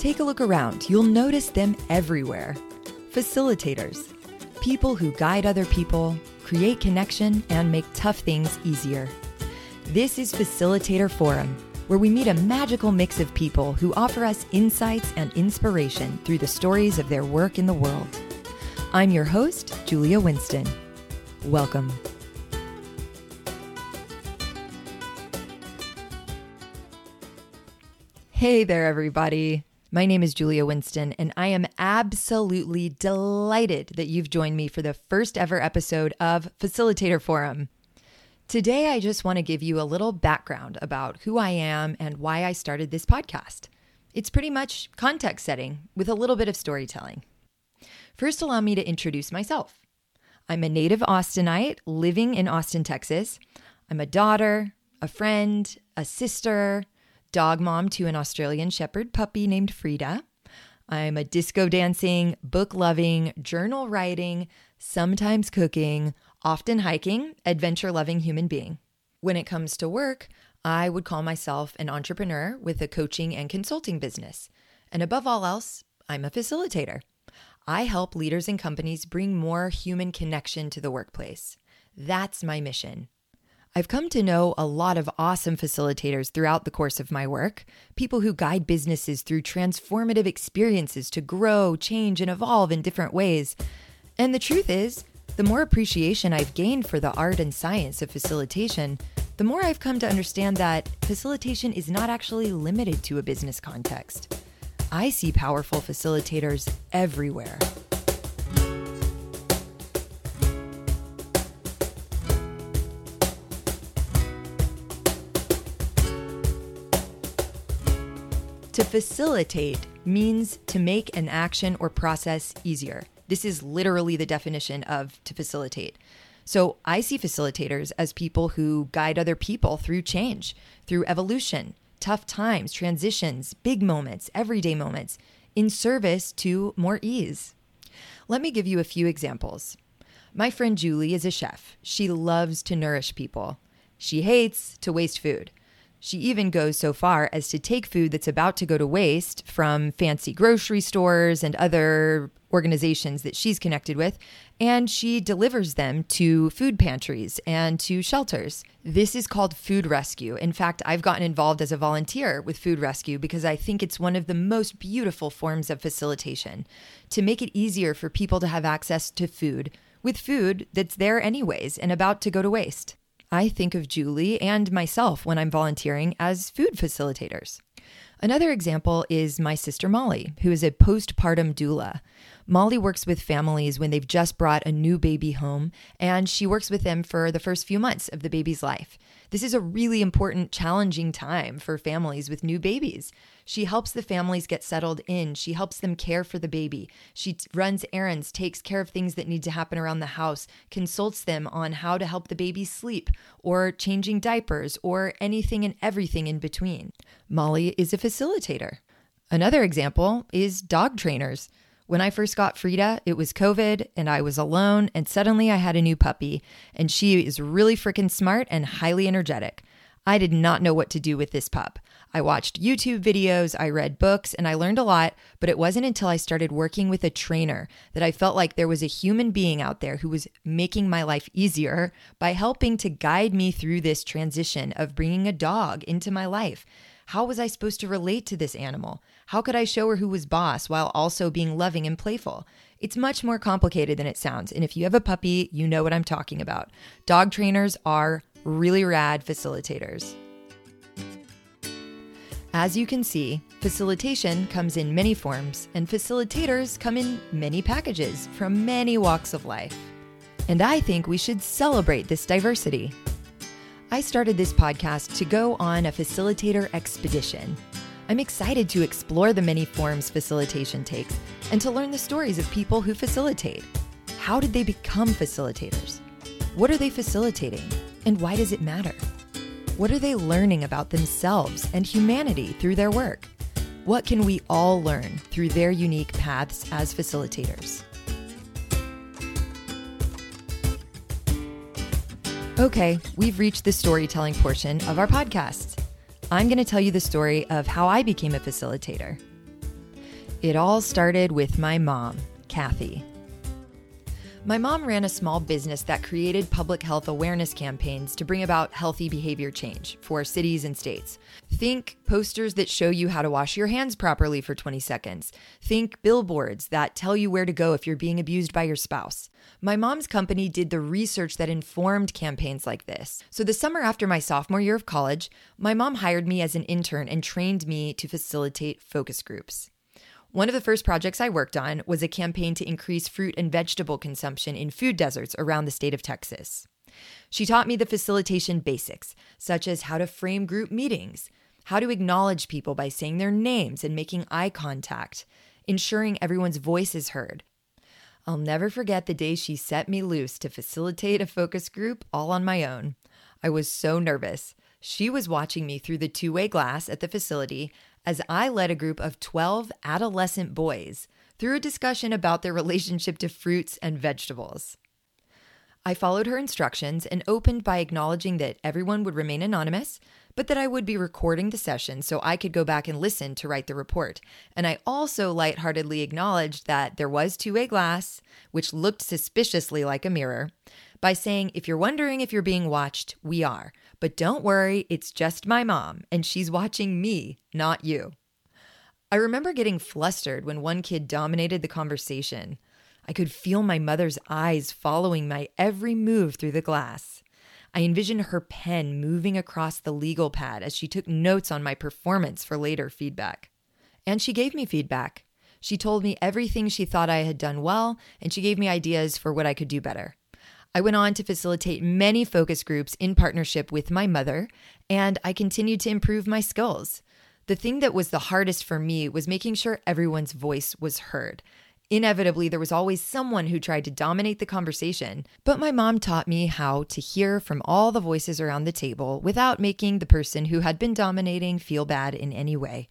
Take a look around. You'll notice them everywhere. Facilitators, people who guide other people, create connection, and make tough things easier. This is Facilitator Forum, where we meet a magical mix of people who offer us insights and inspiration through the stories of their work in the world. I'm your host, Julia Winston. Welcome. Hey there, everybody. My name is Julia Winston, and I am absolutely delighted that you've joined me for the first ever episode of Facilitator Forum. Today, I just want to give you a little background about who I am and why I started this podcast. It's pretty much context setting with a little bit of storytelling. First, allow me to introduce myself. I'm a native Austinite living in Austin, Texas. I'm a daughter, a friend, a sister, dog mom to an Australian Shepherd puppy named Frida. I'm a disco dancing, book loving, journal writing, sometimes cooking, often hiking, adventure loving human being. When it comes to work, I would call myself an entrepreneur with a coaching and consulting business. And above all else, I'm a facilitator. I help leaders and companies bring more human connection to the workplace. That's my mission. I've come to know a lot of awesome facilitators throughout the course of my work, people who guide businesses through transformative experiences to grow, change, and evolve in different ways. And the truth is, the more appreciation I've gained for the art and science of facilitation, the more I've come to understand that facilitation is not actually limited to a business context. I see powerful facilitators everywhere. To facilitate means to make an action or process easier. This is literally the definition of to facilitate. So I see facilitators as people who guide other people through change, through evolution, tough times, transitions, big moments, everyday moments, in service to more ease. Let me give you a few examples. My friend Julie is a chef. She loves to nourish people. She hates to waste food. She even goes so far as to take food that's about to go to waste from fancy grocery stores and other organizations that she's connected with, and she delivers them to food pantries and to shelters. This is called food rescue. In fact, I've gotten involved as a volunteer with food rescue because I think it's one of the most beautiful forms of facilitation to make it easier for people to have access to food with food that's there anyways and about to go to waste. I think of Julie and myself when I'm volunteering as food facilitators. Another example is my sister Molly, who is a postpartum doula. Molly works with families when they've just brought a new baby home, and she works with them for the first few months of the baby's life. This is a really important, challenging time for families with new babies. She helps the families get settled in. She helps them care for the baby. She t- runs errands, takes care of things that need to happen around the house, consults them on how to help the baby sleep, or changing diapers, or anything and everything in between. Molly is a facilitator. Another example is dog trainers. When I first got Frida, it was COVID and I was alone, and suddenly I had a new puppy, and she is really freaking smart and highly energetic. I did not know what to do with this pup. I watched YouTube videos, I read books, and I learned a lot, but it wasn't until I started working with a trainer that I felt like there was a human being out there who was making my life easier by helping to guide me through this transition of bringing a dog into my life. How was I supposed to relate to this animal? How could I show her who was boss while also being loving and playful? It's much more complicated than it sounds. And if you have a puppy, you know what I'm talking about. Dog trainers are really rad facilitators. As you can see, facilitation comes in many forms, and facilitators come in many packages from many walks of life. And I think we should celebrate this diversity. I started this podcast to go on a facilitator expedition. I'm excited to explore the many forms facilitation takes and to learn the stories of people who facilitate. How did they become facilitators? What are they facilitating? And why does it matter? What are they learning about themselves and humanity through their work? What can we all learn through their unique paths as facilitators? Okay, we've reached the storytelling portion of our podcast. I'm going to tell you the story of how I became a facilitator. It all started with my mom, Kathy. My mom ran a small business that created public health awareness campaigns to bring about healthy behavior change for cities and states. Think posters that show you how to wash your hands properly for 20 seconds. Think billboards that tell you where to go if you're being abused by your spouse. My mom's company did the research that informed campaigns like this. So, the summer after my sophomore year of college, my mom hired me as an intern and trained me to facilitate focus groups. One of the first projects I worked on was a campaign to increase fruit and vegetable consumption in food deserts around the state of Texas. She taught me the facilitation basics, such as how to frame group meetings, how to acknowledge people by saying their names and making eye contact, ensuring everyone's voice is heard. I'll never forget the day she set me loose to facilitate a focus group all on my own. I was so nervous. She was watching me through the two way glass at the facility as I led a group of 12 adolescent boys through a discussion about their relationship to fruits and vegetables. I followed her instructions and opened by acknowledging that everyone would remain anonymous, but that I would be recording the session so I could go back and listen to write the report. And I also lightheartedly acknowledged that there was two way glass, which looked suspiciously like a mirror, by saying, If you're wondering if you're being watched, we are. But don't worry, it's just my mom, and she's watching me, not you. I remember getting flustered when one kid dominated the conversation. I could feel my mother's eyes following my every move through the glass. I envisioned her pen moving across the legal pad as she took notes on my performance for later feedback. And she gave me feedback. She told me everything she thought I had done well, and she gave me ideas for what I could do better. I went on to facilitate many focus groups in partnership with my mother, and I continued to improve my skills. The thing that was the hardest for me was making sure everyone's voice was heard. Inevitably, there was always someone who tried to dominate the conversation, but my mom taught me how to hear from all the voices around the table without making the person who had been dominating feel bad in any way.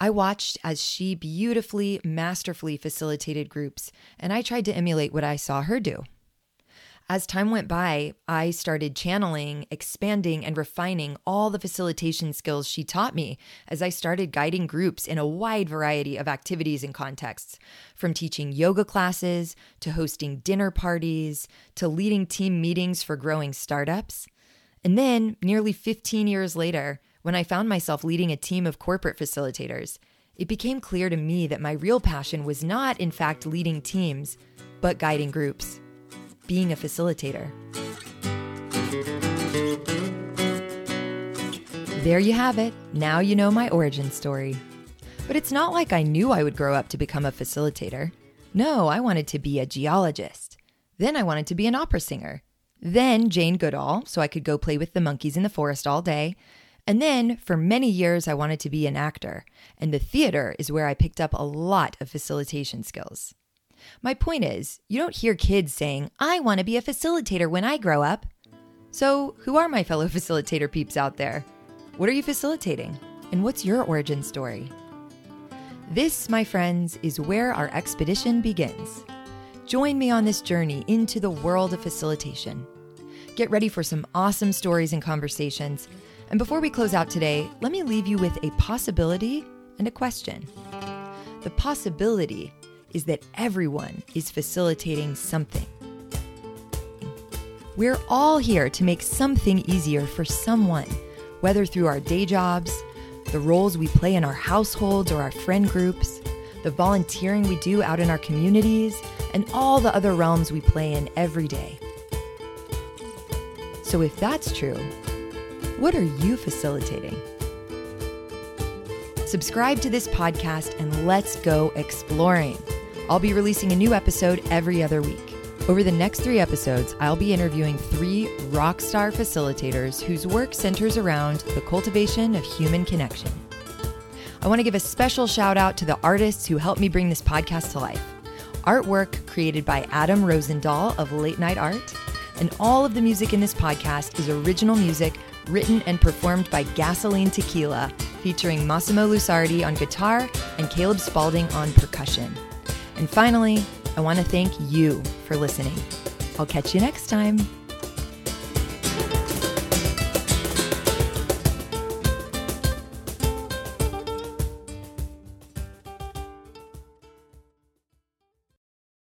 I watched as she beautifully, masterfully facilitated groups, and I tried to emulate what I saw her do. As time went by, I started channeling, expanding, and refining all the facilitation skills she taught me as I started guiding groups in a wide variety of activities and contexts, from teaching yoga classes to hosting dinner parties to leading team meetings for growing startups. And then, nearly 15 years later, when I found myself leading a team of corporate facilitators, it became clear to me that my real passion was not, in fact, leading teams, but guiding groups being a facilitator. There you have it. Now you know my origin story. But it's not like I knew I would grow up to become a facilitator. No, I wanted to be a geologist. Then I wanted to be an opera singer. Then Jane Goodall, so I could go play with the monkeys in the forest all day. And then, for many years, I wanted to be an actor. And the theater is where I picked up a lot of facilitation skills. My point is, you don't hear kids saying, I want to be a facilitator when I grow up. So, who are my fellow facilitator peeps out there? What are you facilitating? And what's your origin story? This, my friends, is where our expedition begins. Join me on this journey into the world of facilitation. Get ready for some awesome stories and conversations. And before we close out today, let me leave you with a possibility and a question. The possibility is that everyone is facilitating something. We're all here to make something easier for someone, whether through our day jobs, the roles we play in our households or our friend groups, the volunteering we do out in our communities, and all the other realms we play in every day. So, if that's true, what are you facilitating? Subscribe to this podcast and let's go exploring. I'll be releasing a new episode every other week. Over the next three episodes, I'll be interviewing three rock star facilitators whose work centers around the cultivation of human connection. I want to give a special shout out to the artists who helped me bring this podcast to life. Artwork created by Adam Rosendahl of Late Night Art, and all of the music in this podcast is original music written and performed by Gasoline Tequila, featuring Massimo Lusardi on guitar and Caleb Spalding on percussion. And finally, I want to thank you for listening. I'll catch you next time.